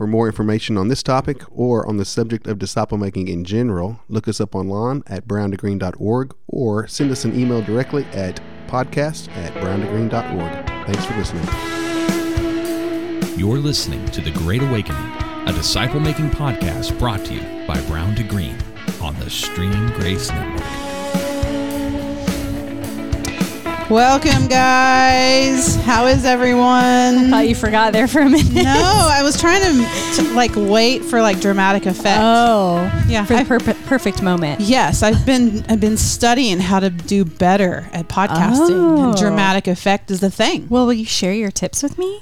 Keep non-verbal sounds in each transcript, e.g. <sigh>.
For more information on this topic or on the subject of disciple making in general, look us up online at browntogreen.org or send us an email directly at podcast at browntogreen.org. Thanks for listening. You're listening to The Great Awakening, a disciple making podcast brought to you by Brown to Green on the Stream Grace Network. Welcome, guys. How is everyone? Thought you forgot there for a minute. no, I was trying to, to like wait for like dramatic effect. Oh, Yeah, for the I- perfect perfect moment. Yes, I've been I've been studying how to do better at podcasting. Oh. And dramatic effect is the thing. Well, will you share your tips with me?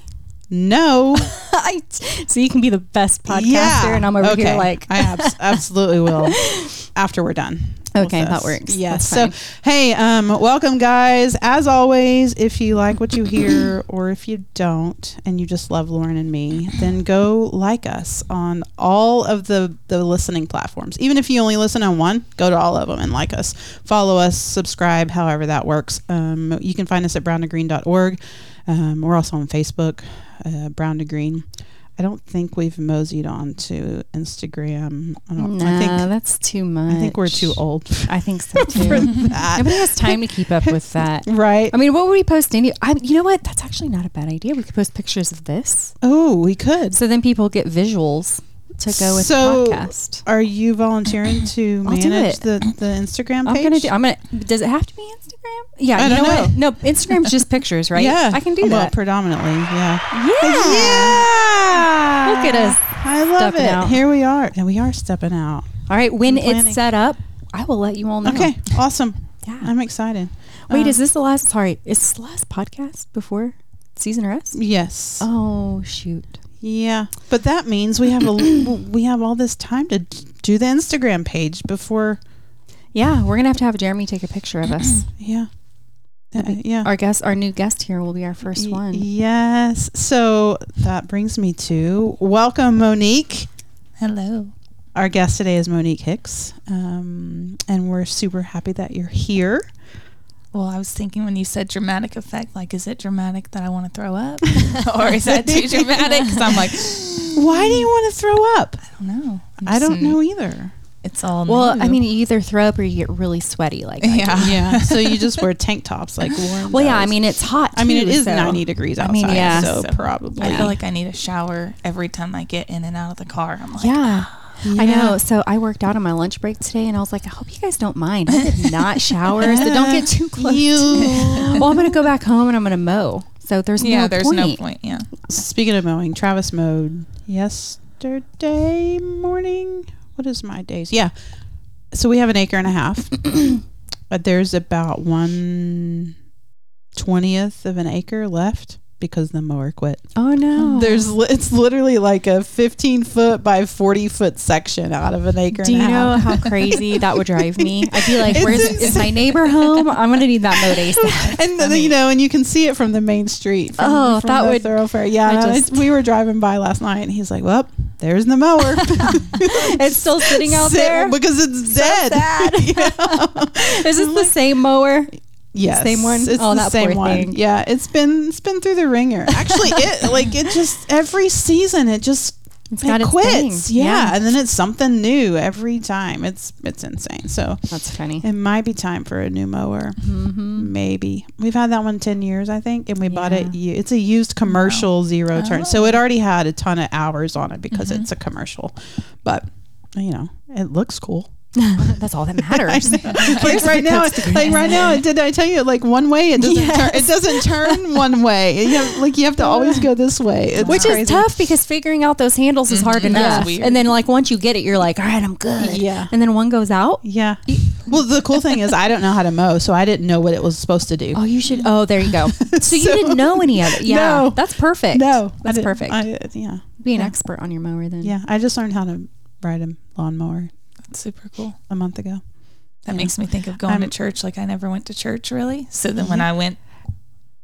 No. <laughs> I- so you can be the best podcaster, yeah. and I'm over okay. here like, I abs- <laughs> absolutely will <laughs> after we're done. Okay, that works. Yes. So, hey, um, welcome, guys. As always, if you like what you hear, <coughs> or if you don't, and you just love Lauren and me, then go like us on all of the the listening platforms. Even if you only listen on one, go to all of them and like us. Follow us, subscribe, however that works. Um, you can find us at browntogreen.org. Um, we're also on Facebook, uh, Brown to Green. I don't think we've moseyed on to Instagram. I, don't, no, I think that's too much. I think we're too old I think so <laughs> too. Nobody has time to keep up with that. <laughs> Right. I mean, what would we post? Any? I, you know what? That's actually not a bad idea. We could post pictures of this, Oh, we could. so then people get visuals to go with So, the podcast. Are you volunteering to <clears throat> I'll do manage it. the, the Instagram I'm gonna do. I'm gonna. Does it have to be Instagram? Yeah. I you don't know, know. what? No, Instagram's just pictures, right? Yeah, I can do well, that. predominantly. Yeah. Yeah. Yeah. Look at us. I love stepping it. out. Here we are, and we are stepping out. All right. When I'm planning. it's set up, I will let you all know. Okay. Awesome. Yeah. I'm excited. Wait, Um, is this the last? Sorry, is this the last podcast before season rest? Yes. Oh shoot. Yeah. But that means we have a <clears throat> we have all this time to do the Instagram page before. Yeah, we're gonna have to have Jeremy take a picture of us. <clears throat> Yeah. Uh, yeah. Our guest, our new guest here, will be our first one. Yes. So that brings me to welcome Monique. Hello. Our guest today is Monique Hicks, um, and we're super happy that you're here. Well, I was thinking when you said dramatic effect, like, is it dramatic that I want to throw up? <laughs> or is that too dramatic? Because I'm like, <laughs> Why do you want to throw up? I don't know. I'm I don't just- know either. It's all Well, new. I mean, you either throw up or you get really sweaty. Like, I. Yeah. Yeah. <laughs> so you just wear tank tops like Lauren. Well, yeah. I mean, it's hot. I mean, it is so- 90 degrees I outside. mean, yeah. So, So, probably. I feel like I need a shower every time I get in and out of the car. I'm like, Yeah. Ah, I know. So I worked out on my lunch break today, and I was like, I hope you guys don't mind. I did not <laughs> shower, so don't get too close. You. well, I'm gonna go back home and I'm gonna mow. So there's yeah, no there's point. no point. Yeah. Speaking of mowing, Travis mowed yesterday morning. What is my days? Yeah. So we have an acre and a half, <coughs> but there's about one twentieth of an acre left because the mower quit. Oh no. There's it's literally like a 15 foot by 40 foot section out of an acre. Do you know half. how crazy <laughs> that would drive me? I'd be like, It's "Where's is my neighbor home? I'm gonna need that mowed ASAP." <laughs> and then, you know, and you can see it from the main street. From, Oh, from that the would- thoroughfare. Yeah, just- we were driving by last night, and he's like, "Well, there's the mower. <laughs> It's still sitting out Sit- there. because it's So dead." sad. Is this the same mower? Yes, Same one? It's Oh, the that same one. thing. Yeah, it's been it's been through the ringer. Actually, it <laughs> like it just every season it just It's it quits. Yeah. Yeah. and then it's something new every time. It's it's insane. So That's funny. it might be time for a new mower. Mm-hmm. Maybe we've had that one 10 years, I think, and we bought it. It's a used commercial zero turn, so Oh. it already had a ton of hours on it because Mm-hmm. it's a commercial. But you know, it looks cool. That's all that <laughs> matters. <laughs> like right now, like right now, did I tell you like one way? It doesn't <laughs> turn. It doesn't turn one way. You have, like you have to always go this way. It's Which crazy. is tough because figuring out those handles is hard Mhm. Enough. And then like once you get it, you're like, all right, I'm good. Yeah. And then one goes out. Yeah. Well, the cool thing is I don't know how to mow, so I didn't know what it was supposed to do. Oh, you should. Oh, there you go. So, you didn't know any of it. Yeah, No. that's perfect. No, that's perfect. I, yeah, Be an yeah. expert on your mower then. yeah. I just learned how to ride a lawnmower super cool. a month ago. That Yeah. makes me think of going I'm- to church. Like I never went to church really. So then when I went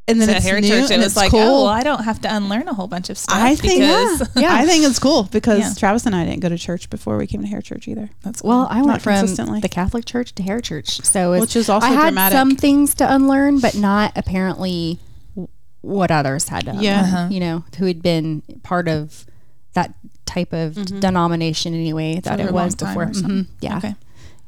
And then to it's hair new church, it and was it's like, cool. oh, well, I don't have to unlearn a whole bunch of stuff. I think because <laughs> Yeah. I think it's cool because Yeah. Travis and I didn't go to church before we came to Harrah church either, that's Well, I Not went from consistently. the Catholic Church to Harrah church, so it's, which is also I had dramatic. some things to unlearn, but not apparently what others had to. Yeah. unlearn, Uh-huh. you know, who had been part of that type of Mhm. denomination anyway that it was before. or something. Mhm. Yeah, Okay.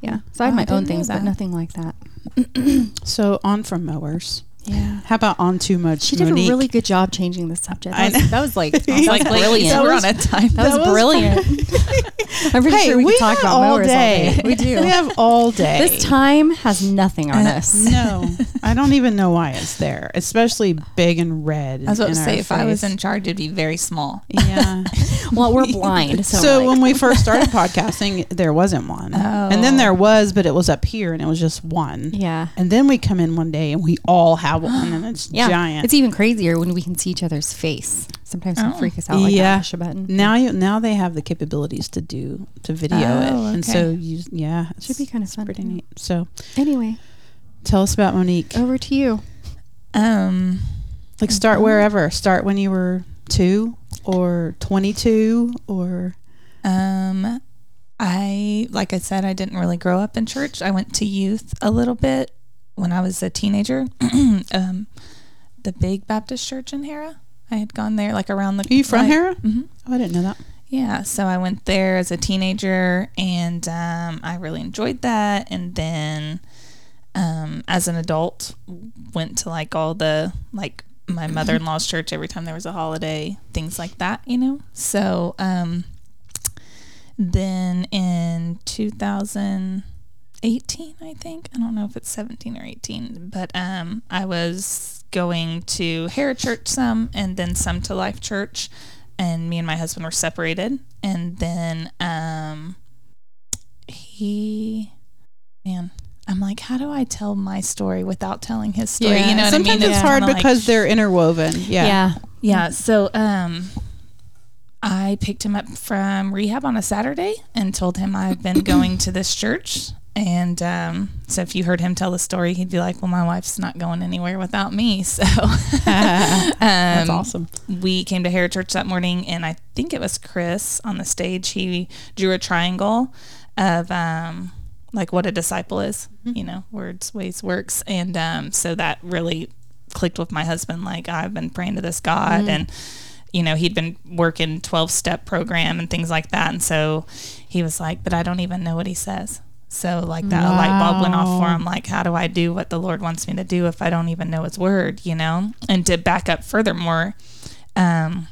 yeah. So I have Oh, my I own things, but that. nothing like that. <clears throat> So on from mowers. Yeah. How about on too much? She did Monique? a really good job changing the subject. I That was, that was like that was Like, <laughs> ladies, brilliant. we're on a time. That, that was was brilliant. <laughs> I'm pretty Hey, sure we, we could talk about all mowers day. all day. We do. We have all day. this time has nothing on Uh, us. No, <laughs> I don't even know why it's there. Especially big and red. I was about in to say, if I was in charge, it'd be very small. yeah. Well, we're blind, so, So, we're like, when we first started podcasting, there wasn't one, and then Oh. there was, but it was up here, and it was just one. yeah, And then we come in one day, and we all have one, <gasps> and it's yeah, giant. It's even crazier when we can see each other's face. Sometimes it'll Oh. freak us out. Like Yeah. push a button. now you now they have the capabilities to do to video it, Oh, and so you yeah, Should be kind of fun. pretty neat. So Anyway, tell us about Monique. over to you. Um, Like start wherever. Start when you were two or twenty two or um, I like I said, I didn't really grow up in church. I went to youth a little bit when I was a teenager. <clears throat> um, the big Baptist church in Harrah. I had gone there like around the. Are you from like- Harrah? Mhm. Oh, I didn't know that. Yeah, so I went there as a teenager, and um, I really enjoyed that. And then, um, as an adult, went to like all the like my <clears throat> mother in law's church every time there was a holiday, things like that, you know. So, um, then in 2018, I think. I don't know if it's 17 or 18, but um, I was going to Harrah Church some, and then some to Life Church and me and my husband were separated. And then um he man i'm like how do i tell my story without telling his story? You know what sometimes i mean? It's hard kinda like- because they're interwoven. Yeah. yeah. So um i picked him up from rehab on a saturday and told him i've been <coughs> going to this church and um, so if you heard him tell the story he'd be like well my wife's not going anywhere without me <laughs> so <laughs> That's um, awesome. we came to Harrah Church that morning, and I think it was Chris on the stage. He drew a triangle of um, like what a disciple is, you know, words, ways, works, and um, so that really clicked with my husband. Like I've been praying to this God, and you know, he'd been working twelve step program and things like that, and so he was like, "But I don't even know what he says." So like that light bulb went off for him. Like, how do I do what the Lord wants me to do if I don't even know His word? You know, and to back up furthermore, um,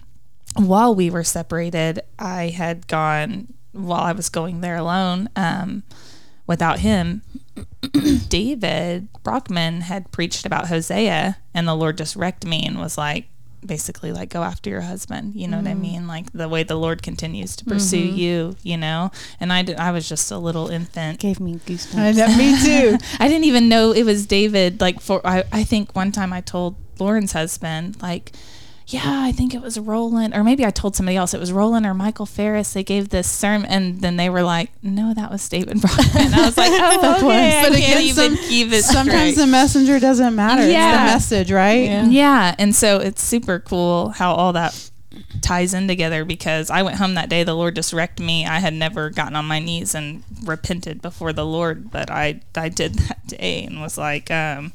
while we were separated, I had gone while I was going there alone. Um, without him, <clears throat> David Brockman had preached about Hosea, and the Lord just wrecked me and was like, basically, like, go after your husband. You know what I mm-hmm. mean? Like the way the Lord continues to pursue mm-hmm. you. You know, and I did, I was just a little infant. Gave me goosebumps. me too. <laughs> I didn't even know it was David. Like for I, I think one time I told Lauren's husband, like, yeah, I think it was Roland, or maybe I told somebody else it was Roland or Michael Ferris. They gave this sermon, and then they were like, no, that was David Brockman. I was like, <laughs> oh, okay, But I again, can't even some- keep it Sometimes straight. the messenger doesn't matter. It's the message, right? Yeah. And so it's super cool how all that ties in together because I went home that day. The Lord just wrecked me. I had never gotten on my knees and repented before the Lord, but I, I did <laughs> that day and was like, um,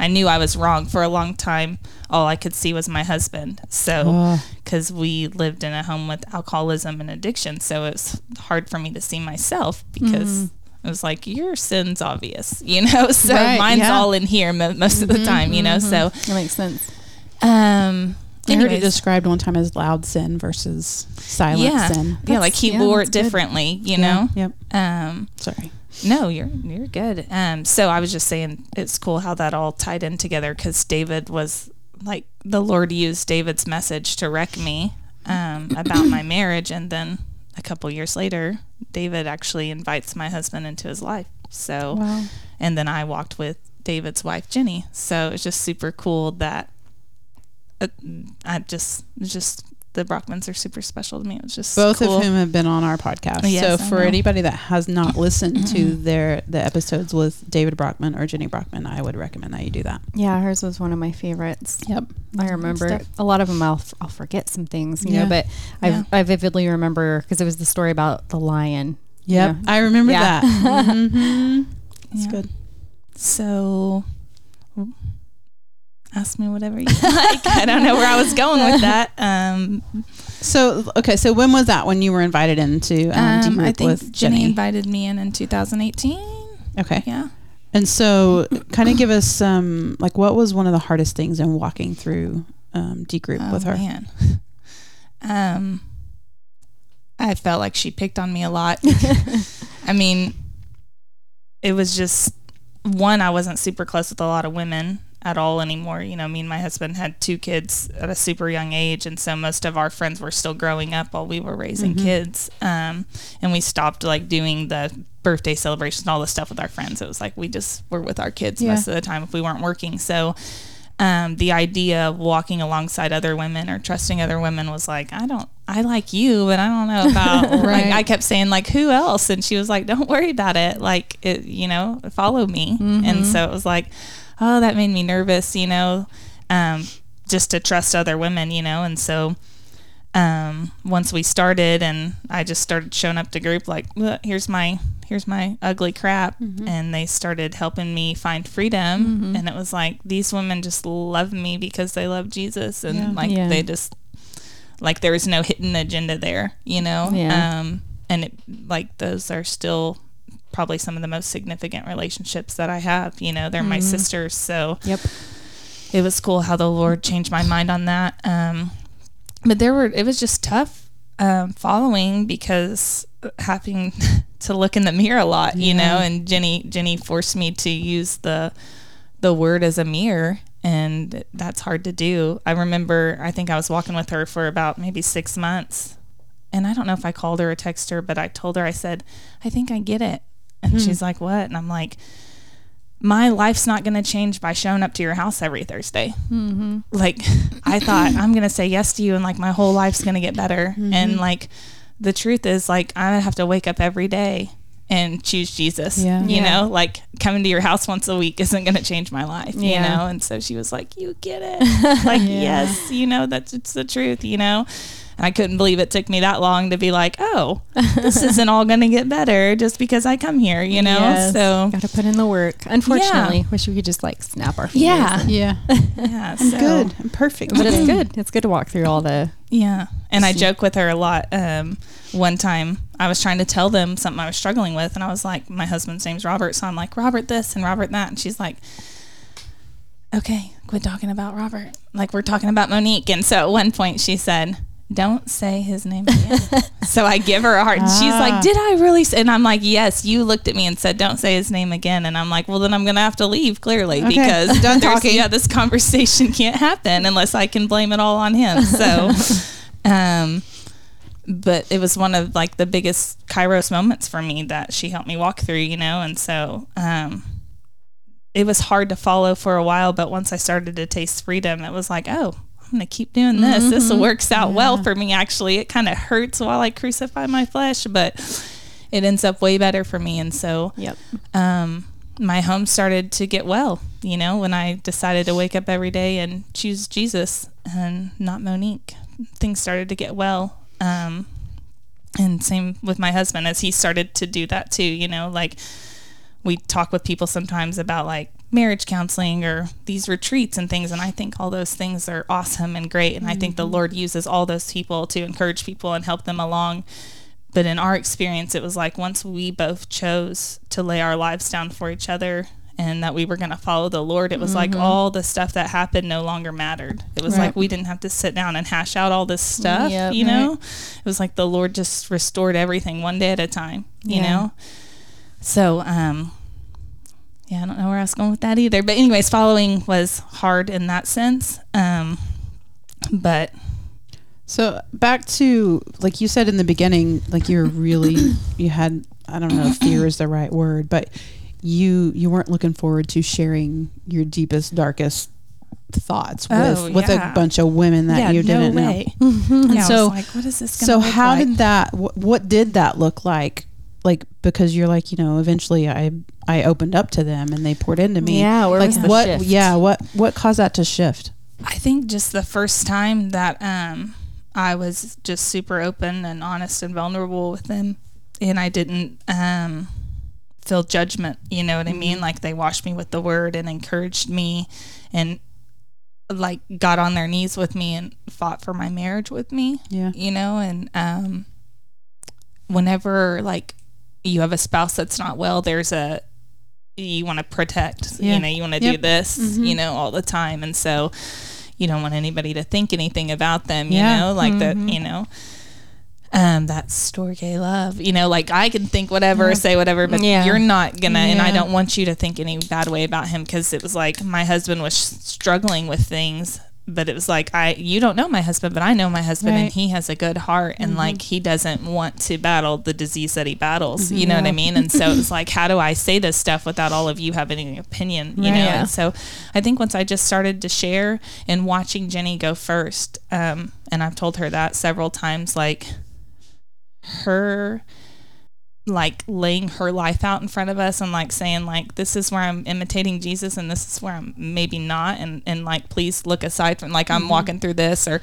I knew I was wrong for a long time. All I could see was my husband. So, because we lived in a home with alcoholism and addiction. So it's hard for me to see myself because it was like, your sin's obvious, <laughs> you know? So Right, mine's yeah. all in here mo- most of the time, you know? So, That makes sense. um, I heard it described one time as loud sin versus silent yeah, sin. yeah, like he yeah, wore that's it good. differently, you Yeah, know. Yep. Um, Sorry. No, you're you're good. Um, so I was just saying it's cool how that all tied in together because David was like the Lord used David's message to wreck me um, <clears throat> about my marriage, and then a couple years later, David actually invites my husband into his life. So, Wow. and then I walked with David's wife Jenny. So it's just super cool that uh, I just just the Brockmans are super special to me. It was just Both cool. of whom have been on our podcast. Yes, so I for know. anybody that has not <clears throat> listened to their the episodes with David Brockman or Jenny Brockman, I would recommend that you do that. Yeah, hers was one of my favorites. Yep. I remember stuff. a lot of them. I'll, f- I'll forget some things, you Yeah. know, but Yeah. I I vividly remember because it was the story about the lion. Yep. Yeah. I remember Yeah. that. <laughs> hmm That's Yeah. good. So I ask me whatever <laughs> you like. I don't know where I was going with that. Um, So okay, so when was that when you were invited into um, um, D I group think with Jenny Jenny? invited me in in 2018. okay, Yeah. and so kind of give us some like what was one of the hardest things in walking through um, D group Oh, with her? Man. Um, I felt like she picked on me a lot. <laughs> I mean, it was just one, I wasn't super close with a lot of women at all anymore. You know, me and my husband had two kids at a super young age, and so most of our friends were still growing up while we were raising kids. Um, and we stopped like doing the birthday celebrations and all the stuff with our friends. It was like we just were with our kids Yeah. most of the time if we weren't working. So um, the idea of walking alongside other women or trusting other women was like, I don't, I like you, but I don't know <laughs> about. like, I kept saying like, who else? And she was like, don't worry about it. Like, it, you know, follow me. And so it was like, oh, that made me nervous, you know, um, just to trust other women, you know. And so um, once we started, and I just started showing up to group like, here's my here's my ugly crap, and they started helping me find freedom. And it was like these women just love me because they love Jesus, and Yeah. like Yeah. they just like there was no hidden agenda there, you know. Yeah. Um, and it like those are still probably some of the most significant relationships that I have. You know, they're my sisters, so Yep. it was cool how the Lord changed my mind on that. Um, but there were it was just tough um, following because having <laughs> to look in the mirror a lot, you know. And Jenny Jenny forced me to use the the word as a mirror, and that's hard to do. I remember I think I was walking with her for about maybe six months, and I don't know if I called her or texted her, but I told her I said I think I get it, and she's like, "What?" And I'm like my life's not going to change by showing up to your house every Thursday. Mm-hmm. Like, I thought I'm going to say yes to you and like my whole life's going to get better. And like, the truth is, like, I have to wake up every day and choose Jesus. Yeah. You Yeah. know, like coming to your house once a week isn't going to change my life, yeah. you know? And so she was like, You get it. <laughs> like, yes, you know, that's it's the truth, you know? And I couldn't believe it took me that long to be like, oh, this <laughs> isn't all going to get better just because I come here, you know? Yes. So, Got to put in the work. Unfortunately, wish we could just like snap our fingers. Yeah. Yeah, yeah. I'm <laughs> so- good. I'm perfect. But it's <laughs> good. It's good to walk through all the. Yeah. And I joke with her a lot. Um, one time I was trying to tell them something I was struggling with, and I was like, my husband's name's Robert. So I'm like, Robert this and Robert that. And she's like, okay, quit talking about Robert. Like, we're talking about Monique. And so at one point she said, don't say his name again. <laughs> so I give her a heart. And she's Ah. like, Did I really? Say? And I'm like, Yes, you looked at me and said, Don't say his name again. And I'm like, Well, then I'm going to have to leave clearly Okay, because <laughs> done talking. Yeah, this conversation <laughs> can't happen unless I can blame it all on him. So, um, but it was one of like the biggest Kairos moments for me that she helped me walk through, you know, and so um, it was hard to follow for a while. But once I started to taste freedom, it was like, oh, I'm gonna keep doing this. This works out well for me. Actually, it kind of hurts while I crucify my flesh, but it ends up way better for me. And so, Yep. um, my home started to get well, you know, when I decided to wake up every day and choose Jesus and not Monique. Things started to get well. Um, and same with my husband as he started to do that too, you know, like we talk with people sometimes about like marriage counseling or these retreats and things and I think all those things are awesome and great and I think the Lord uses all those people to encourage people and help them along but in our experience it was like once we both chose to lay our lives down for each other and that we were going to follow the Lord it was like all the stuff that happened no longer mattered it was Right. like we didn't have to sit down and hash out all this stuff Yep. you know it was like the Lord just restored everything one day at a time you Yeah. know so um yeah, I don't know where I was going with that either. But anyways, following was hard in that sense. Um, but So back to like you said in the beginning, like you're really <coughs> you had I don't know if fear is the right word, but you you weren't looking forward to sharing your deepest, darkest thoughts with Oh, with yeah. a bunch of women that yeah, you didn't know. way. <laughs> And Yeah, I so was like, what is this? so how like? did that wh- what did that look like? Like because you're like, you know, eventually I I opened up to them and they poured into me. Yeah, where like was the what shift? yeah, what what caused that to shift? I think just the first time that um, I was just super open and honest and vulnerable with them, and I didn't um, feel judgment. You know what I mean? Like they washed me with the word and encouraged me, and like got on their knees with me and fought for my marriage with me Yeah. you know and um whenever like you have a spouse that's not well there's a you want to protect Yeah. you know you want to Yep. do this Mhm. you know all the time and so you don't want anybody to think anything about them you Yeah. know like that you know um that storge love you know like i can think whatever say whatever but Yeah. you're not gonna and i don't want you to think any bad way about him because it was like my husband was struggling with things but it was like i you don't know my husband but i know my husband and he has a good heart and like he doesn't want to battle the disease that he battles you know what i mean? And so it was <laughs> like how do i say this stuff without all of you having an opinion you know? Yeah. and so i think once i just started to share and watching jenny go first um, and i've told her that several times like her like laying her life out in front of us and like saying like this is where I'm imitating Jesus and this is where I'm maybe not and and like please look aside from like I'm Mm-hmm. walking through this or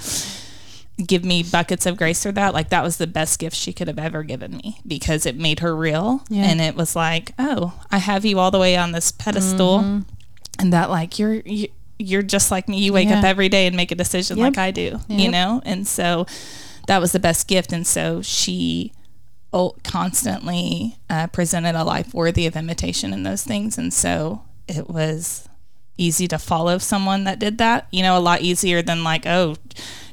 give me buckets of grace or that like that was the best gift she could have ever given me because it made her real Yeah. and it was like oh I have you all the way on this pedestal Mm-hmm. and that like you're you, you're just like me you wake up every day and make a decision Yep. like I do you know and so that was the best gift and so she constantly uh, presented a life worthy of imitation in those things. And so it was easy to follow someone that did that you know a lot easier than like oh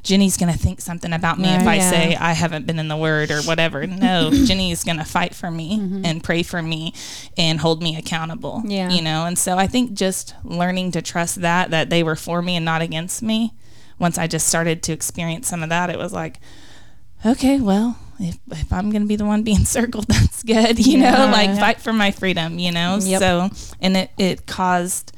jenny's gonna think something about me if i Yeah. say i haven't been in the word or whatever. <laughs> No jenny's gonna fight for me and pray for me and hold me accountable Yeah. you know? And so i think just learning to trust that that they were for me and not against me once i just started to experience some of that it was like okay, well, if, if I'm going to be the one being <laughs> circled, that's good, you know, Yeah. like fight for my freedom, you know? Yep. So, and it, it caused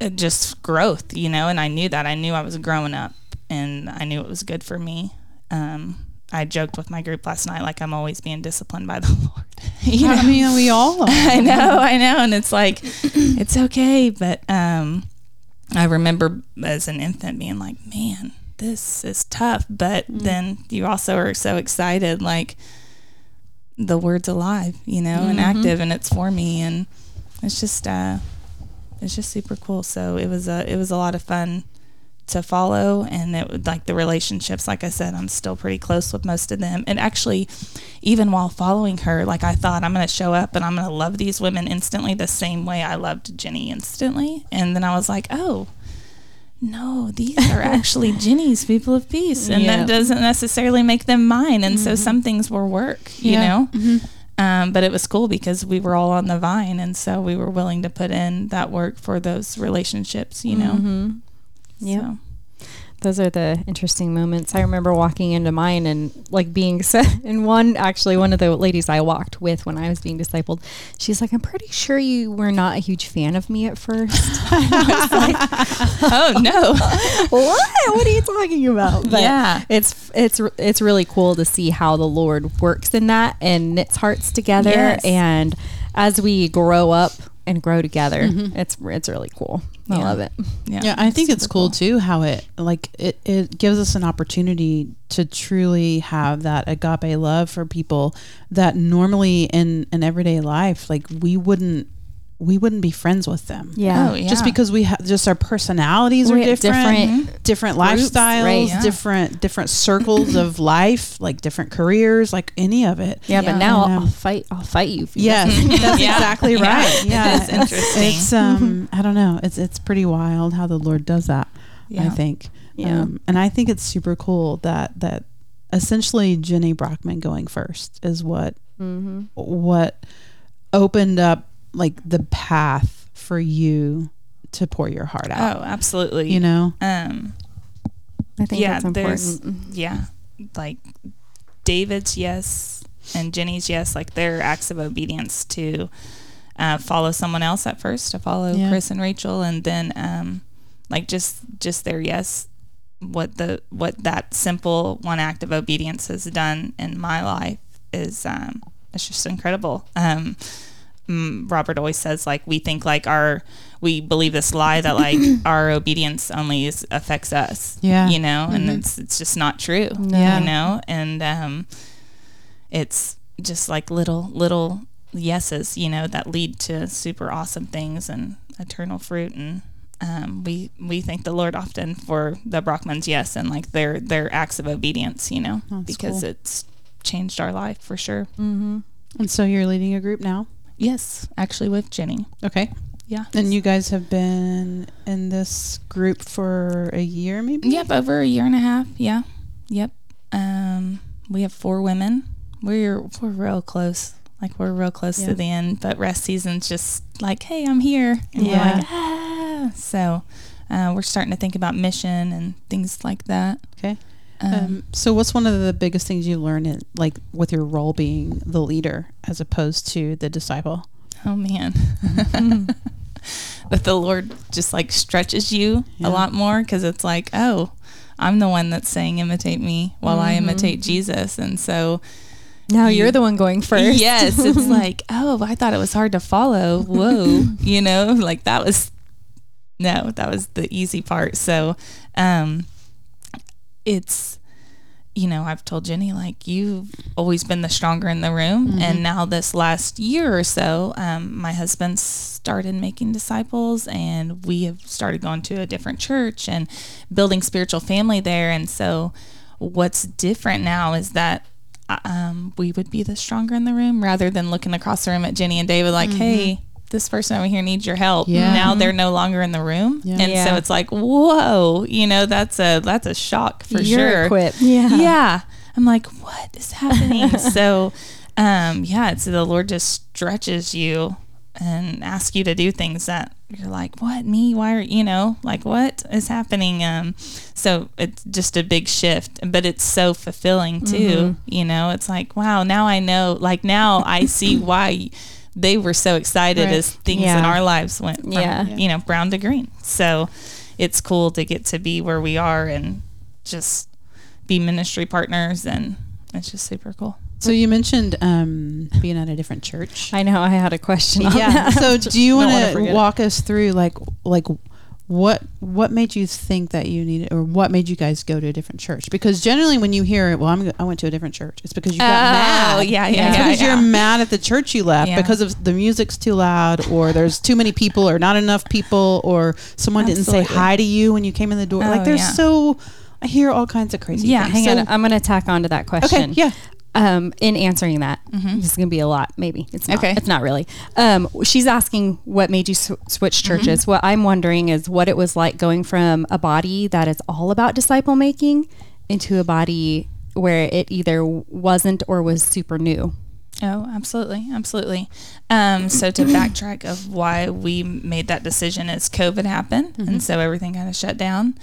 uh, just growth, you know, and I knew that. I knew I was growing up and I knew it was good for me. Um, I joked with my group last night, like I'm always being disciplined by the <laughs> Lord. <laughs> you know? I mean, we all are. I know, I know, and it's like it's okay, but um, I remember as an infant being like, "Man, this is tough," but then you also are so excited, like the word's alive, you know, and active, and it's for me, and it's just uh, it's just super cool. So it was a it was a lot of fun to follow and it would like the relationships like i said i'm still pretty close with most of them. And actually even while following her like i thought i'm going to show up and i'm going to love these women instantly the same way i loved jenny instantly. And then i was like oh no these are actually <laughs> jenny's people of peace and Yeah. that doesn't necessarily make them mine and so some things were work you Yeah. know um, but it was cool because we were all on the vine and so we were willing to put in that work for those relationships you know Mm-hmm. Yep. So- Those are the interesting moments. I remember walking into mine and like being <laughs> set. And one, actually, one of the ladies I walked with when I was being discipled, she's like, "I'm pretty sure you were not a huge fan of me at first. <laughs> <laughs> oh no what? What are you talking about? But Yeah. it's it's it's really cool to see how the Lord works in that and knits hearts together. Yes. And as we grow up and grow together, mm-hmm. it's it's really cool. I love it. Yeah, I think it's super cool, too how it like it, it gives us an opportunity to truly have that agape love for people that normally in an everyday life like we wouldn't we wouldn't be friends with them. Yeah. Oh, yeah. Just because we have just our personalities are We have different, different different, groups, lifestyles, right. Yeah. different different circles of <clears throat> life, like different careers, like any of it. Yeah, Yeah. but now And, I'll, um, I'll fight. I'll fight you. if you Yes, that's <laughs> Yeah. exactly right. <laughs> Yeah, It is interesting. It's um, I don't know. It's it's pretty wild how the Lord does that. I think. Yeah. Um, and I think it's super cool that that essentially Jenny Brockman going first is what Mm-hmm. what opened up like the path for you to pour your heart out. Oh, absolutely. You know. um, I think yeah, that's there's, important. yeah, like David's yes and Jenny's yes, like their acts of obedience to uh, follow someone else at first, to follow Yeah. Chris and Rachel, and then um, like just just their yes, what the what that simple one act of obedience has done in my life is um, it's just incredible. Um, Robert always says like we think like our we believe this lie that like <clears throat> our obedience only is, affects us. Yeah. You know, and it's it's just not true. Yeah. You know, and um, it's just like little little yeses, you know, that lead to super awesome things and eternal fruit and um, we we thank the Lord often for the Brockmans, yes, and like their their acts of obedience, you know, That's because cool. it's changed our life for sure. Mm-hmm. And so you're leading a group now. Yes, actually with Jenny. Okay. Yeah. And you guys have been in this group for a year, maybe? Yep, over a year and a half. Yeah. Yep. Um, we have four women. We're we're real close. Like we're real close Yeah. to the end, but rest season's just like, hey, I'm here. And we're Yeah. like, ah. So uh, we're starting to think about mission and things like that. Okay. Um, Um, so what's one of the biggest things you learned in, like with your role being the leader as opposed to the disciple? oh man. <laughs> that the Lord just like stretches you Yeah. a lot more because it's like, oh, I'm the one that's saying imitate me while I Mm-hmm. imitate Jesus. And so Now You- you're the one going first. Yes, it's <laughs> like, oh, I thought it was hard to follow. <laughs> Whoa, you know, like that was no, that was the easy part. So, um, it's you know, I've told Jenny like you've always been the stronger in the room, and now this last year or so, um, my husband started making disciples, and we have started going to a different church and building spiritual family there, and so what's different now is that um, we would be the stronger in the room rather than looking across the room at Jenny and David like, hey, this person over here needs your help. Yeah. Now they're no longer in the room, Yeah. and so it's like, whoa, you know, that's a that's a shock for you're sure. equipped. Yeah. Yeah, I'm like, what is happening? <laughs> so, um, yeah, it's the Lord just stretches you and asks you to do things that you're like, what me? Why are you know like what is happening? Um, so it's just a big shift, but it's so fulfilling too. You know, it's like wow, now I know. Like now I see <laughs> why they were so excited Right. as things in our lives went from Yeah. you know brown to green. So it's cool to get to be where we are and just be ministry partners and it's just super cool. So you mentioned um, being at a different church. I know I had a question. On yeah. that. So do you <laughs> want wanna to it. walk us through like like what what made you think that you needed or what made you guys go to a different church? Because generally when you hear it well I'm, I went to a different church, it's because you got Oh, mad. yeah, yeah, It's yeah, because yeah. you're mad at the church you left Yeah. because of the music's too loud or there's too many people or not enough people or someone didn't say hi to you when you came in the door. Oh, like there's so I hear all kinds of crazy Yeah, things. Hang So- on, I'm going to tack on to that question. Okay, yeah. Um, in answering that, this is going to be a lot. Maybe it's not. Okay. It's not really. Um, she's asking what made you sw- switch churches. What I'm wondering is what it was like going from a body that is all about disciple making into a body where it either wasn't or was super new. Oh, absolutely, absolutely. Um, so to backtrack of why we made that decision is COVID happened, and so everything kind of shut down.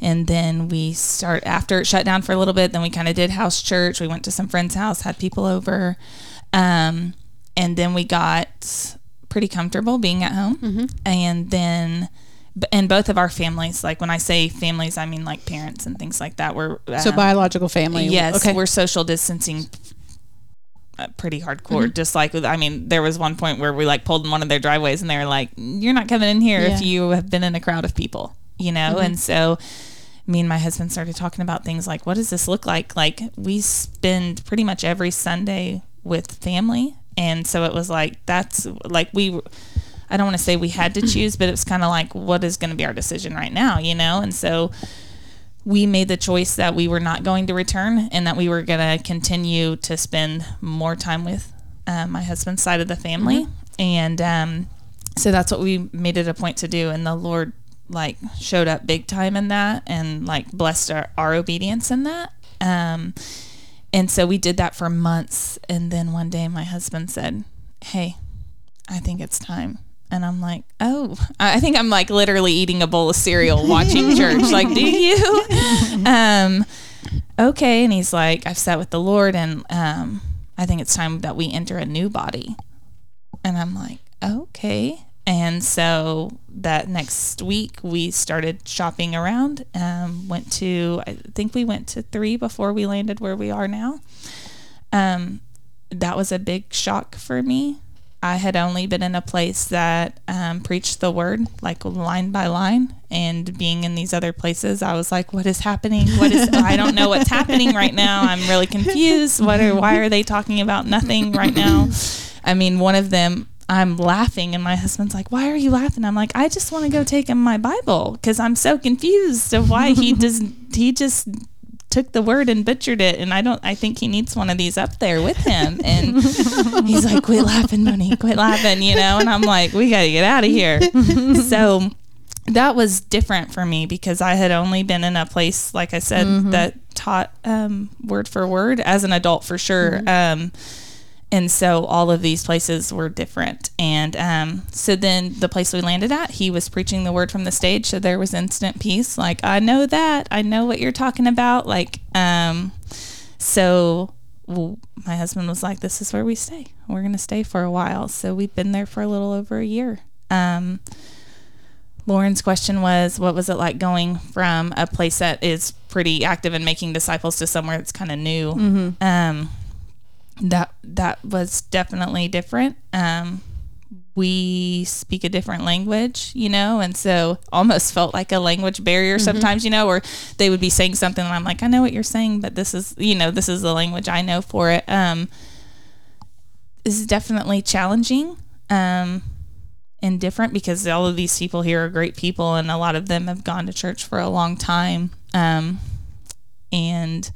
And then we start after it shut down for a little bit. Then we kind of did house church. We went to some friend's house, had people over, um, and then we got pretty comfortable being at home. And then, and both of our families, like when I say families, I mean like parents and things like that. Were So um, biological family. Yes, Okay. we're social distancing uh, pretty hardcore. Mm-hmm. Just like I mean, there was one point where we like pulled in one of their driveways, and they were like, "You're not coming in here if Yeah. Mm-hmm. you have been in a crowd of people," you know. And so, me and my husband started talking about things like, "What does this look like?" Like we spend pretty much every Sunday with family, and so it was like that's like we. I don't want to say we had to <clears throat> choose, but it was kind of like, what is going to be our decision right now, you know? And so we made the choice that we were not going to return and that we were going to continue to spend more time with uh, my husband's side of the family. And um, so that's what we made it a point to do. And the Lord like showed up big time in that and like blessed our, our obedience in that. Um, and so we did that for months. And then one day my husband said, Hey, I think it's time. And I'm like, oh, I think I'm like literally eating a bowl of cereal watching <laughs> church. Like, do you? <laughs> um, okay. And he's like, I've sat with the Lord and um, I think it's time that we enter a new body. And I'm like, okay. And so that next week we started shopping around. Um, went to, I think we went to three before we landed where we are now. Um, that was a big shock for me. I had only been in a place that um, preached the word like line by line, and being in these other places, I was like, "What is happening? What is? <laughs> I don't know what's happening right now. I'm really confused. What are? Why are they talking about nothing right now?" I mean, one of them, I'm laughing, and my husband's like, "Why are you laughing?" I'm like, "I just want to go take him my Bible because I'm so confused of why he <laughs> doesn't. he just took the word and butchered it, and I don't. I think he needs one of these up there with him." And <laughs> he's like, "Quit laughing, Mooney. Quit laughing," you know. And I'm like, "We got to get out of here." <laughs> so that was different for me because I had only been in a place, like I said, that taught um, word for word as an adult for sure. Um, and so all of these places were different. And um, so then the place we landed at, he was preaching the word from the stage. So there was instant peace. Like, I know that. I know what you're talking about. Like, um, so well, my husband was like, this is where we stay. We're going to stay for a while. So we've been there for a little over a year. Um, Lauren's question was, what was it like going from a place that is pretty active in making disciples to somewhere that's kind of new? Um, that that was definitely different. Um, we speak a different language, you know, and so almost felt like a language barrier sometimes, you know, or they would be saying something and I'm like, I know what you're saying, but this is, you know, this is the language I know for it. Um, this is definitely challenging. Um, and different because all of these people here are great people and a lot of them have gone to church for a long time. Um, and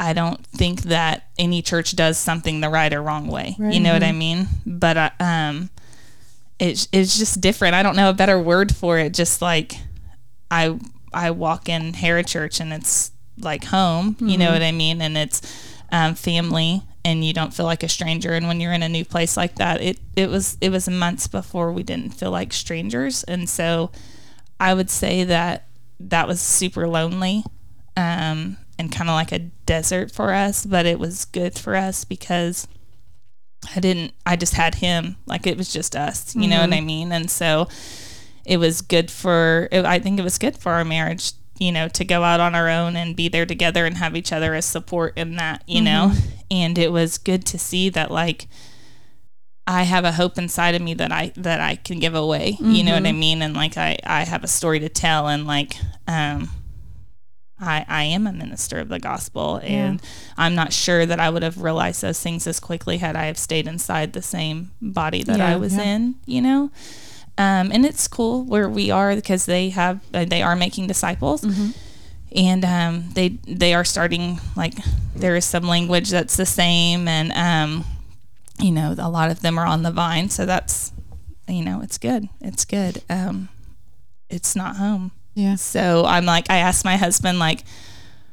I don't think that any church does something the right or wrong way. You know what I mean? But uh, um, it's it's just different. I don't know a better word for it. Just like I I walk in Harrah Church and it's like home. You know what I mean? And it's um, family, and you don't feel like a stranger. And when you're in a new place like that, it it was it was months before we didn't feel like strangers. And so I would say that that was super lonely. Um, and kind of like a desert for us, but it was good for us because I didn't, I just had him. Like it was just us, you know what mm-hmm. I mean? And so it was good for, it, I think it was good for our marriage, you know, to go out on our own and be there together and have each other as support in that, you know? Mm-hmm. And it was good to see that, like, I have a hope inside of me that I that I can give away. You know what I mm-hmm. mean? And like I I have a story to tell and like um I, I am a minister of the gospel and I'm not sure that I would have realized those things as quickly had I have stayed inside the same body that I was yeah. in, you know? Um, and it's cool where we are because they have, uh, they are making disciples and, um, they, they are starting like there is some language that's the same and, um, you know, a lot of them are on the vine. So that's, you know, it's good. It's good. Um, it's not home. Yeah. So I'm like, I asked my husband, like,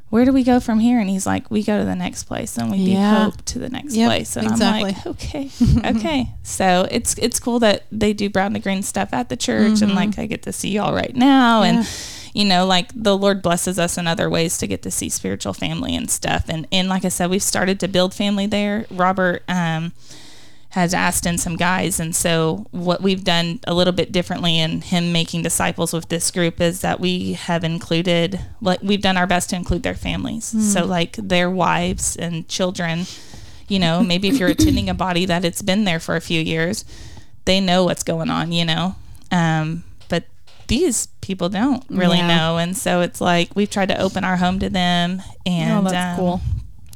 where do we go from here? And he's like, we go to the next place and we Yeah. hope to the next Yep, place. And exactly. I'm like, okay, <laughs> okay. So it's it's cool that they do brown to green stuff at the church and like I get to see y'all right now Mm-hmm. Yeah. and you know, like the Lord blesses us in other ways to get to see spiritual family and stuff. And and like I said, we've started to build family there. Robert um has asked in some guys. And so, what we've done a little bit differently in him making disciples with this group is that we have included, like, we've done our best to include their families. So, like, their wives and children, you know, maybe if you're attending a body that it's been there for a few years, they know what's going on, you know. Um, but these people don't really Yeah. know. And so, it's like we've tried to open our home to them and oh, that's um, cool.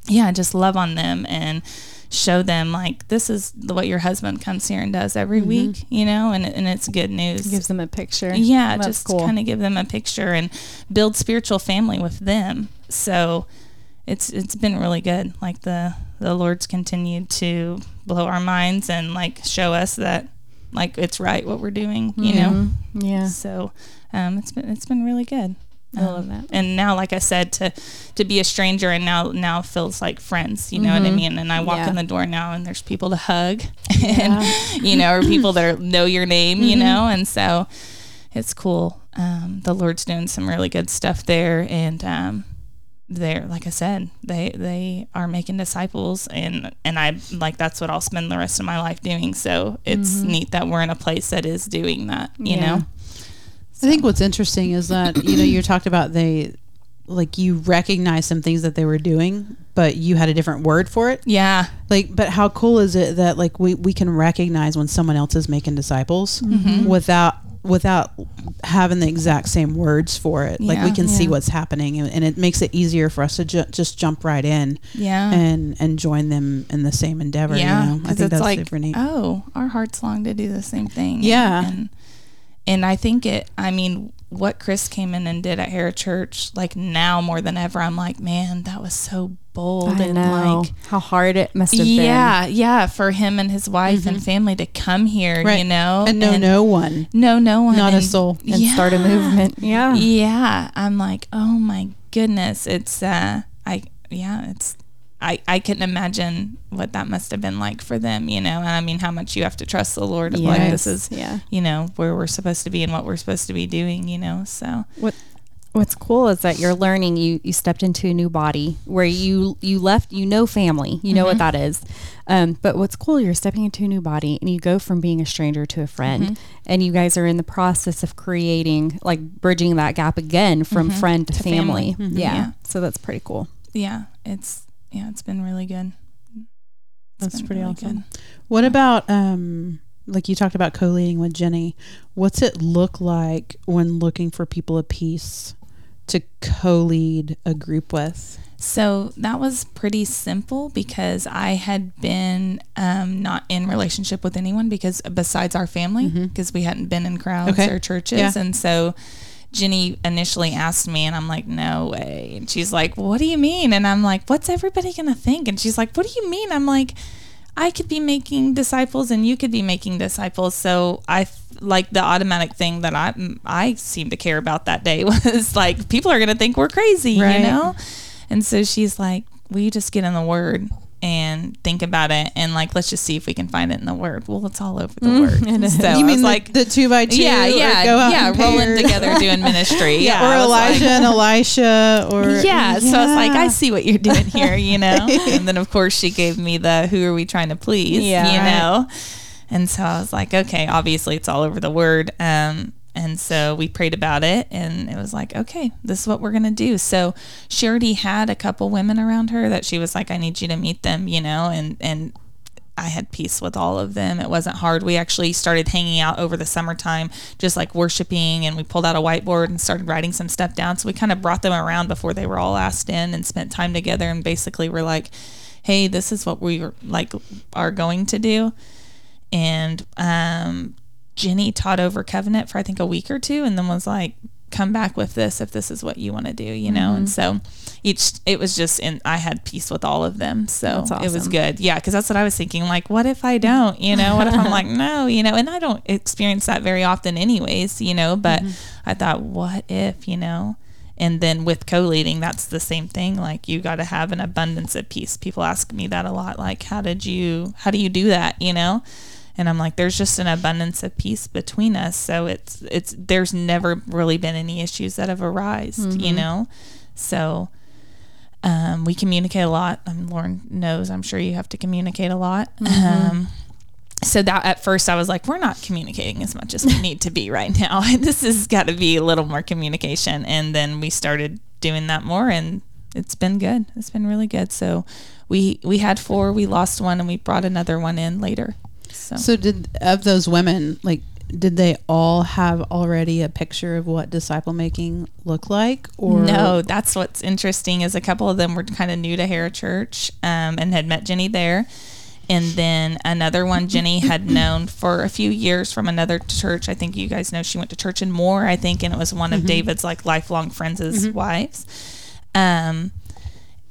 yeah, just love on them and show them like this is what your husband comes here and does every week, you know, and and it's good news. Gives them a picture. yeah, That's just cool. kind of give them a picture and build spiritual family with them. So it's it's been really good. Like the the Lord's continued to blow our minds and like show us that like it's right what we're doing, you know. Mm-hmm. Yeah. So um, it's been it's been really good. I love that. And now, like I said, to to be a stranger and now now feels like friends. You know what I mean? And I walk Mm-hmm. Yeah. in the door now, and there's people to hug, <laughs> and you know, or people that are, know your name. You Mm-hmm. know, and so it's cool. Um, the Lord's doing some really good stuff there, and um, they're like I said, they they are making disciples, and and I like that's what I'll spend the rest of my life doing. So it's neat that we're in a place that is doing that. You Mm-hmm. Yeah. know. I think what's interesting is that you know you talked about they like you recognize some things that they were doing, but you had a different word for it. Yeah. Like, but how cool is it that like we we can recognize when someone else is making disciples Mm-hmm. without without having the exact same words for it. Yeah. Like we Yeah. can see what's happening, and, and it makes it easier for us to ju- just jump right in Yeah. and and join them in the same endeavor. yeah. you know? I think it's that's like, super neat. oh, our hearts long to do the same thing. Yeah. And, and I think it, I mean, what Chris came in and did at Harrah Church, like now more than ever, I'm like, man, that was so bold I and know like, how hard it must have been. yeah, yeah, for him and his wife and family to come here, Mm-hmm. Right. you know, and no, no one, no, no one, not a soul. and start a movement. Yeah. Yeah, I'm like, oh my goodness, it's uh, I yeah, it's. I, I couldn't imagine what that must have been like for them, you know. And I mean, how much you have to trust the Lord. Of like this is, yeah. you know, where we're supposed to be and what we're supposed to be doing, you know. So What What's cool is that you're learning. You you stepped into a new body where you you left. You know family. You know what mm-hmm. that is. Um, but what's cool, you're stepping into a new body, and you go from being a stranger to a friend, mm-hmm. and you guys are in the process of creating, like bridging that gap again from mm-hmm. friend to, To family. family. Yeah. Yeah. So that's pretty cool. yeah, it's yeah, it's been really good. It's That's pretty really awesome. good. What about um like you talked about co-leading with Jenny? What's it look like when looking for people of peace to co-lead a group with? So that was pretty simple because I had been um, not in relationship with anyone because besides our family, because we hadn't been in crowds Okay. or churches, Yeah. and so Jenny initially asked me, and I'm like, no way. And she's like, what do you mean? And I'm like, what's everybody gonna think? And she's like, what do you mean? I'm like. I could be making disciples and you could be making disciples. So I like the automatic thing that I I seem to care about that day <laughs> was like people are going to think we're crazy, Right. you know? And so she's like, "Will you just get in the word and think about it and like let's just see if we can find it in the word." Well, it's all over the word. <laughs> So you mean like like the two by two? yeah, yeah, go out yeah, rolling together <laughs> doing ministry. Yeah, or I was like- Elijah and Elisha, or <laughs> yeah, so I was like, I see what you're doing here, you know. and then of course she gave me the who are we trying to please, Yeah. you know. And so I was like, okay, obviously it's all over the word. Um, and so we prayed about it, and it was like, okay, this is what we're gonna do. So she already had a couple women around her that she was like, I need you to meet them, you know, and and I had peace with all of them. It wasn't hard. We actually started hanging out over the summertime, just like worshiping, and we pulled out a whiteboard and started writing some stuff down. So we kind of brought them around before they were all asked in and spent time together. And basically, we're like, "Hey, this is what we like are going to do." And um, Jenny taught over covenant for I think a week or two, and then was like, "Come back with this if this is what you want to do," you know. And mm-hmm. so each it was just, and I had peace with all of them, so That's it was good. Yeah, because that's what I was thinking. Like, what if I don't? You know, what if I'm like, <laughs> no, you know, and I don't experience that very often, anyways. You know, but mm-hmm. I thought, what if, you know? And then with co-leading, that's the same thing. Like you got to have an abundance of peace. People ask me that a lot. Like, how did you? How do you do that? You know? And I'm like, there's just an abundance of peace between us. So it's it's there's never really been any issues that have arisen, you know. So um, we communicate a lot. Um, Lauren knows. I'm sure you have to communicate a lot. Um, so that at first I was like, we're not communicating as much as we need to be right now. <laughs> this has got to be a little more communication. And then we started doing that more, and it's been good. It's been really good. So we we had four. We lost one, and we brought another one in later. So, So did of those women, like did they all have already a picture of what disciple making looked like or no, that's what's interesting is a couple of them were kind of new to Harrah Church um, and had met Jenny there. And then another one Jenny had <coughs> known for a few years from another church. I think you guys know she went to church in Moore, I think, and it was one of David's like lifelong friends' wives. Um,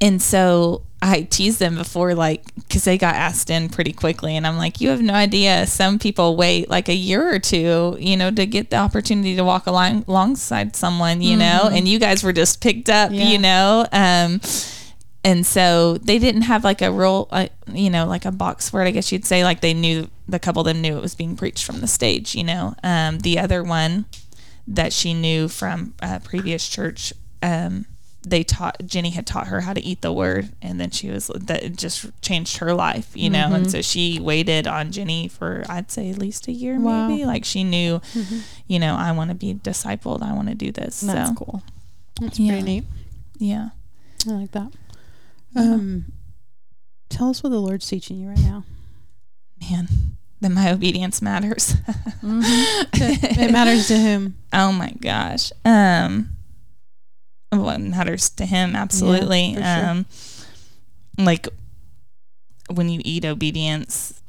and so I teased them before, like, because they got asked in pretty quickly. And I'm like, you have no idea. Some people wait like a year or two, you know, to get the opportunity to walk along, alongside someone, you know, and you guys were just picked up, Yeah. you know. Um, and so they didn't have like a real, uh, you know, like a box word, I guess you'd say. Like they knew, the couple of them knew it was being preached from the stage, you know. Um, the other one that she knew from a previous church, um, they taught Jenny had taught her how to eat the word, and then she was that it just changed her life, you know. And so she waited on Jenny for I'd say at least a year, Wow. maybe. Like she knew, you know, I want to be discipled, I want to do this. That's so cool. That's Yeah. pretty neat. yeah. I like that. Um, tell us what the Lord's teaching you right now. man then my obedience matters. it matters to whom? <laughs> Oh my gosh. Um what matters to him absolutely. sure. um like when you eat obedience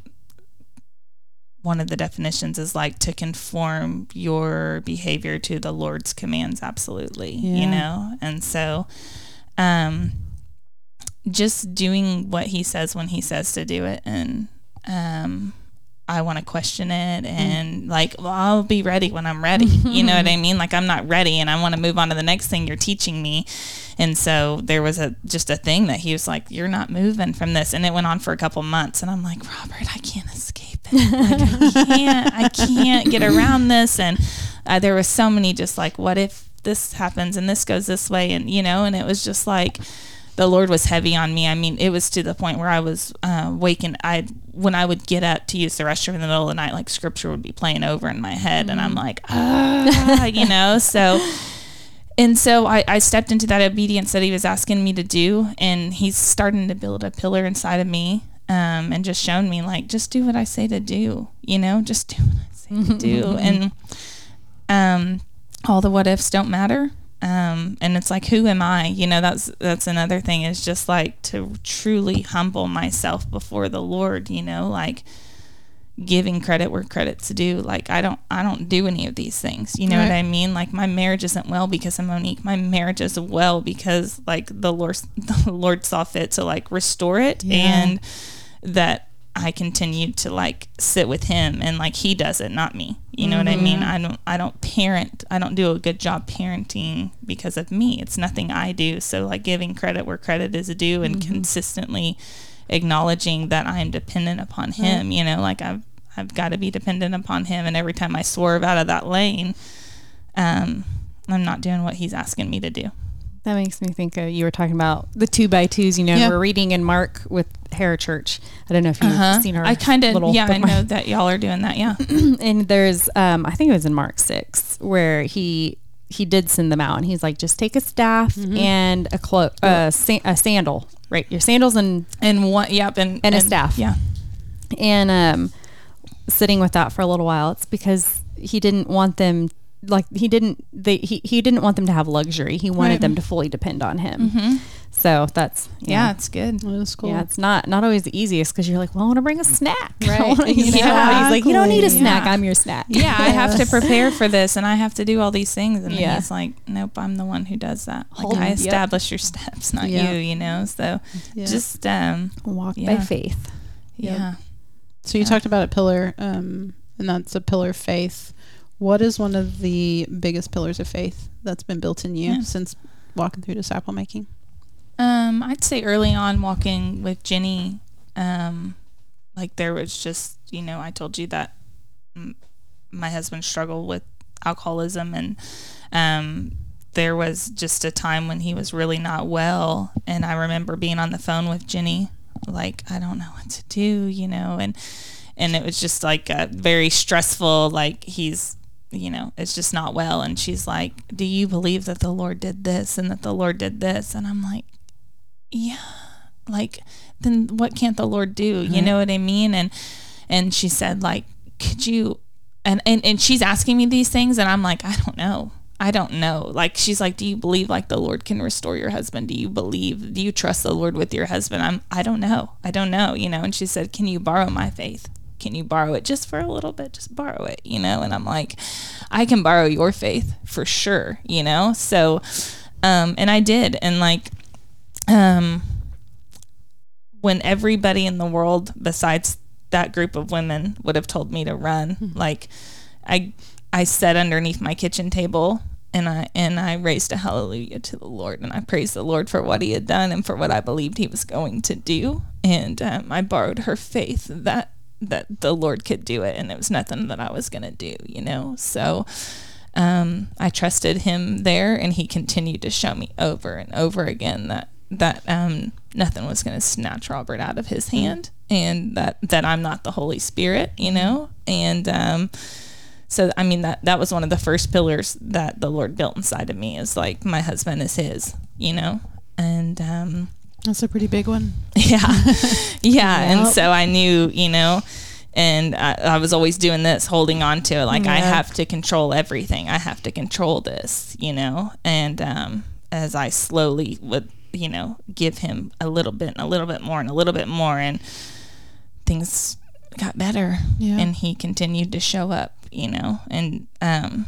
one of the definitions is like to conform your behavior to the Lord's commands absolutely, Yeah. you know. And so um just doing what he says when he says to do it and um I want to question it and like well, I'll be ready when I'm ready. you know what I <laughs> mean? Like I'm not ready and I want to move on to the next thing you're teaching me. And so there was a just a thing that he was like you're not moving from this and it went on for a couple months and I'm like Robert, I can't escape it. Like I <laughs> can't I can't get around this and uh, there was so many just like what if this happens and this goes this way and you know and it was just like the Lord was heavy on me. I mean, it was to the point where I was uh, waking. I when I would get up to use the restroom in the middle of the night, like scripture would be playing over in my head, and I'm like, ah, you know. <laughs> So, and so I, I stepped into that obedience that He was asking me to do, and He's starting to build a pillar inside of me, um, and just shown me like, just do what I say to do, you know, just do what I say to do, <laughs> and um, all the what ifs don't matter. Um, and it's like, who am I? You know, that's that's another thing is just like to truly humble myself before the Lord. You know, like giving credit where credit's due. Like I don't I don't do any of these things. You know what I mean? Like my marriage isn't well because of Monique. My marriage is well because like the Lord <laughs> the Lord saw fit to like restore it Yeah. and that I continued to like sit with him and like he does it, not me. You know what I mean? I don't I don't parent I don't do a good job parenting because of me. It's nothing I do. So like giving credit where credit is due and consistently acknowledging that I'm dependent upon him, you know, like I've I've got to be dependent upon him and every time I swerve out of that lane, um, I'm not doing what he's asking me to do. That makes me think of you were talking about the two by twos. You know, Yeah. we're reading in Mark with Harrah Church. I don't know if you've seen our. Uh-huh. I kind of little yeah, I know that y'all are doing that. Yeah. <clears throat> and there's um I think it was in Mark 6 where he he did send them out and he's like just take a staff Mm-hmm. and a cloak a, sa- a sandal right your sandals and And one yep and And a staff. Yeah. and um sitting with that for a little while it's because he didn't want them like he didn't they he, he didn't want them to have luxury he wanted Right. them to fully depend on him so that's Mm-hmm. Yeah, yeah it's good. That is cool. yeah, it's not not always the easiest because you're like, well, I want to bring a snack, <laughs> Right, You know, he's like, you don't need a snack. Yeah. I'm your snack. Yeah, I have to <laughs> prepare for this and I have to do all these things. And Yeah. he's like, nope, I'm the one who does that. Like, Hold- I yep. establish your steps, not Yeah. you, you know? So Yeah. just, um, Walk by faith. Yep. yeah. So you talked about a pillar, um, and that's a pillar of faith. What is one of the biggest pillars of faith that's been built in you Yeah. since walking through disciple making? Um, I'd say early on walking with Jenny, um, like there was just, you know, I told you that mm, my husband struggled with alcoholism and um, there was just a time when he was really not well and I remember being on the phone with Jenny like I don't know what to do, you know, and and it was just like a very stressful like he's you know, it's just not well. And she's like, "Do you believe that the Lord did this and that the Lord did this?" And I'm like, yeah like then what can't the lord do? You know what i mean? And and she said like could you and, and and she's asking me these things and i'm like i don't know. I don't know. Like she's like do you believe like the lord can restore your husband? Do you believe do you trust the lord with your husband? I'm i don't know. I don't know you know? And she said can you borrow my faith can you borrow it just for a little bit? Just borrow it you know? And i'm like i can borrow your faith for sure you know? So um and i did. And like um, when everybody in the world besides that group of women would have told me to run, like I I sat underneath my kitchen table and I and I raised a hallelujah to the Lord and I praised the Lord for what He had done and for what I believed He was going to do. And um, I borrowed her faith that that the Lord could do it and it was nothing that I was gonna do, you know. So um, I trusted him there, and he continued to show me over and over again that that um, nothing was going to snatch Robert out of his hand, and that that I'm not the Holy Spirit, you know. And um, so, I mean that that was one of the first pillars that the Lord built inside of me is like my husband is His, you know, and um, That's a pretty big one. <laughs> yeah. yeah. And so I knew, you know, and I, I was always doing this, holding on to it. Like I have to control everything. I have to control this, you know. And um, as I slowly would, you know, give him a little bit, and a little bit more, and a little bit more, and things got better. Yeah. And he continued to show up, you know. And um,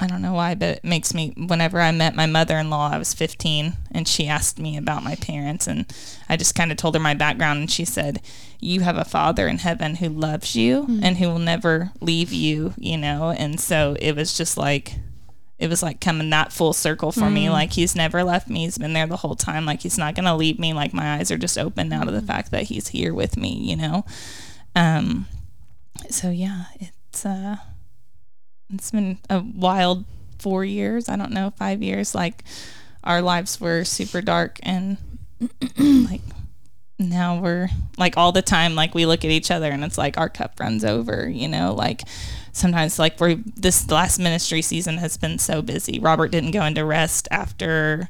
I don't know why, but it makes me. Whenever I met my mother-in-law, I was 15, and she asked me about my parents, and I just kind of told her my background, and she said, "You have a father in heaven who loves you and who will never leave you," you know. And so it was just like. It was like coming that full circle for me. Like he's never left me. He's been there the whole time. Like he's not gonna leave me. Like my eyes are just open now to the fact that he's here with me. You know. Um. So yeah, it's uh, it's been a wild four years. I don't know, five years. Like our lives were super dark and <clears throat> like now we're like all the time like we look at each other and it's like our cup runs over you know? Like sometimes like we're this last ministry season has been so busy. Robert didn't go into rest after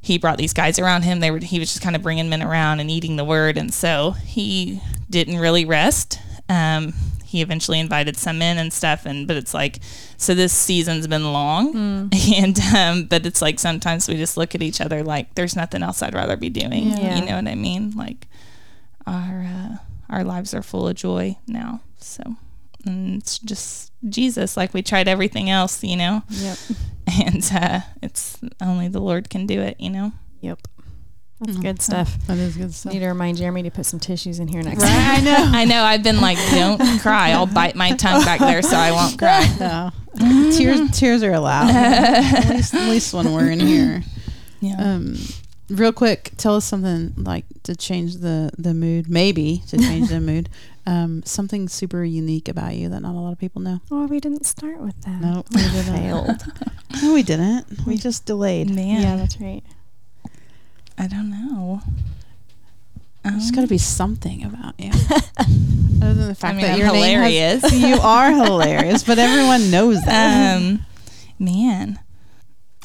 he brought these guys around him. They were he was just kind of bringing men around and eating the word. And so he didn't really rest. Um he eventually invited some in and stuff and but it's like so this season's been long. <laughs> And um but it's like sometimes we just look at each other like there's nothing else i'd rather be doing. Yeah. you know what i mean? Like our uh, our lives are full of joy now. So and it's just jesus like we tried everything else you know? Yep. <laughs> and uh it's only the lord can do it you know? Yep. That's good stuff. That is good stuff. Need to remind Jeremy to put some tissues in here next Right, time. I know. <laughs> i know i've been like <laughs> don't cry i'll bite my tongue back there so i won't cry <laughs> No. tears tears are allowed. at least at least when we're in here. yeah Um real quick, tell us something like to change the the mood, maybe to change the mood. Um something super unique about you that not a lot of people know. Oh, we didn't start with that. No, we didn't. Failed. No, we didn't. We just delayed. man Yeah, that's right. I don't know There's got to be something about you. <laughs> Other than the fact I mean, that I'm your hilarious. has, <laughs> you are <laughs> hilarious, but everyone knows that. um man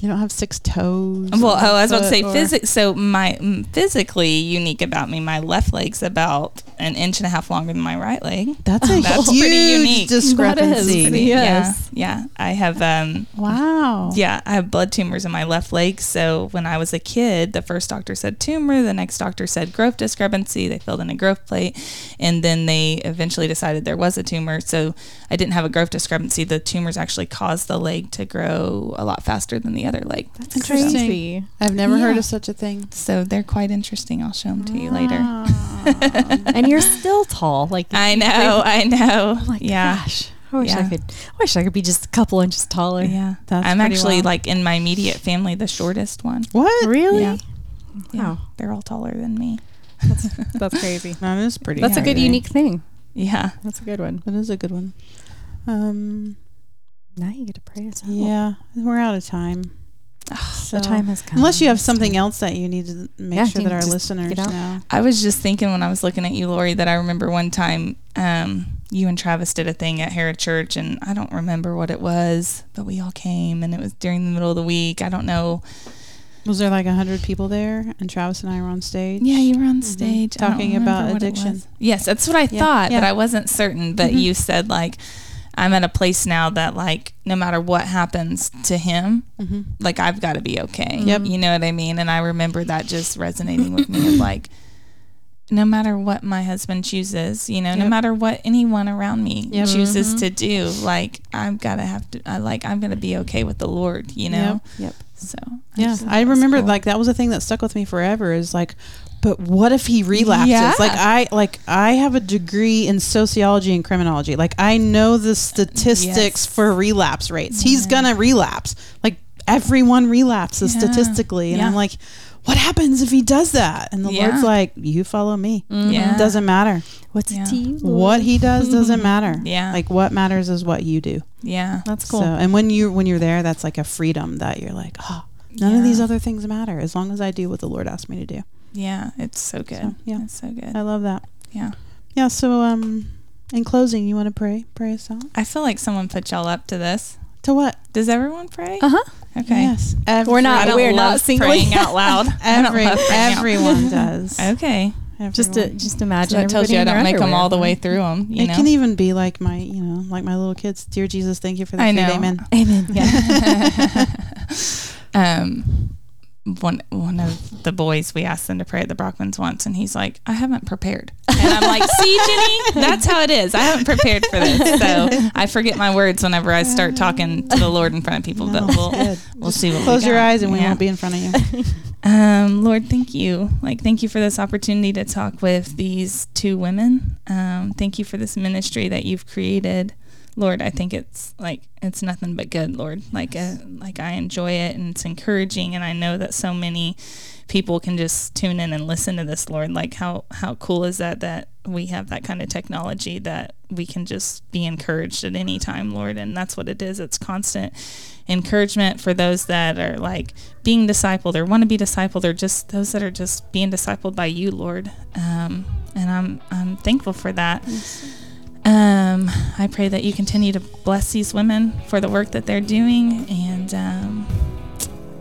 you don't have six toes. Well, oh, I was about to say or- physics. So my mm, physically unique about me, my left leg's about an inch and a half longer than my right leg. That's a <laughs> That's huge pretty unique. discrepancy. That is. Yes. Yeah, yeah. I have um, Wow. yeah, I have blood tumors in my left leg. So when I was a kid, the first doctor said tumor, the next doctor said growth discrepancy. They filled in a growth plate, and then they eventually decided there was a tumor. So I didn't have a growth discrepancy. The tumors actually caused the leg to grow a lot faster than the other leg. That's Interesting. crazy. I've never heard of such a thing. So they're quite interesting. I'll show them to you later. <laughs> <laughs> and you're still tall. Like I know, I know. <laughs> Oh my yeah. gosh. I wish I could. I wish I could be just a couple inches taller. Yeah. That's I'm actually wild. like in my immediate family the shortest one. What? Really? Yeah. Yeah. Wow. They're all taller than me. <laughs> That's crazy. That is pretty. That's a good unique thing. Yeah. That's a good one. That is a good one. Um. Now you get to pray us out. Yeah, we're out of time. So, The time has come. Unless you have something else that you need to make Yeah, sure that our just listeners get out. know. I was just thinking when I was looking at you, Lori, that I remember one time um, you and Travis did a thing at Harrah Church, and I don't remember what it was, but we all came, and it was during the middle of the week. I don't know. Was there like a hundred people there, and Travis and I were on stage? Yeah, you were on stage I don't Talking about addiction. Yes, that's what I Yeah, thought, but. I wasn't certain. But Mhm. you said like, I'm at a place now that like, no matter what happens to him, hmm like I've got to be okay. Yep. You know what I mean? And I remember that just resonating with me of like, no matter what my husband chooses, you know, no matter what anyone around me Yep. chooses Mhm. to do, like I've got to have to, I like I'm gonna be okay with the Lord, you know. Yep. So Yeah, thought I remember cool. like that was a thing that stuck with me forever. Is like, but what if he relapses? Yeah. Like I like I have a degree in sociology and criminology. Like I know the statistics Yes. for relapse rates. He's gonna relapse. Like everyone relapses Yeah. statistically, and I'm like, what happens if he does that? And the Yeah. Lord's like, you follow me. Yeah. It doesn't matter What's Yeah. it to you? what he does. <laughs> Doesn't matter. Yeah. Like what matters is what you do. yeah, That's cool. So, and when you when you're there, that's like a freedom that you're like, oh, none of these other things matter as long as I do what the Lord asked me to do. yeah, it's so good. So, yeah. it's so good. I love that. Yeah, Yeah. So, um, in closing, you want to pray? Pray us out. I feel like someone put y'all up to this. To what? Does everyone pray? Uh huh. Okay. Yes. Every, We're not- we're not singling. praying out <laughs> loud. Every, praying out- everyone <laughs> does. Okay. Just to everyone. just So imagine. that tells you I don't make them all the way through them. You it know. can even be like my, you know, like my little kids. Dear Jesus, thank you for the I food. know. Amen. Amen. Yeah. <laughs> um, one one of the boys we asked them to pray at the Brockmans once, and he's like, "I haven't prepared," and I'm like, <laughs> "See, Jenny, that's how it is. I haven't prepared for this, so I forget my words whenever I start talking to the Lord in front of people." No, but we'll good. we'll see. What we Close your got. eyes and we Yeah. won't be in front of you. <laughs> Um, Lord, thank you. Like, thank you for this opportunity to talk with these two women. Um, thank you for this ministry that you've created. Lord, I think it's like it's nothing but good, Lord. Like, uh, like I enjoy it and it's encouraging, and I know that so many people can just tune in and listen to this, Lord. Like, how how cool is that that we have that kind of technology that we can just be encouraged at any time, Lord, and that's what it is. It's constant encouragement for those that are like being discipled or want to be discipled or just those that are just being discipled by you, Lord. Um, and I'm I'm thankful for that. Um, I pray that you continue to bless these women for the work that they're doing, and um,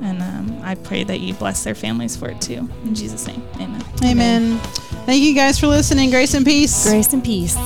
and um, I pray that you bless their families for it too. In Jesus' name, Amen. Amen. Thank you guys for listening. Grace and peace. Grace and peace.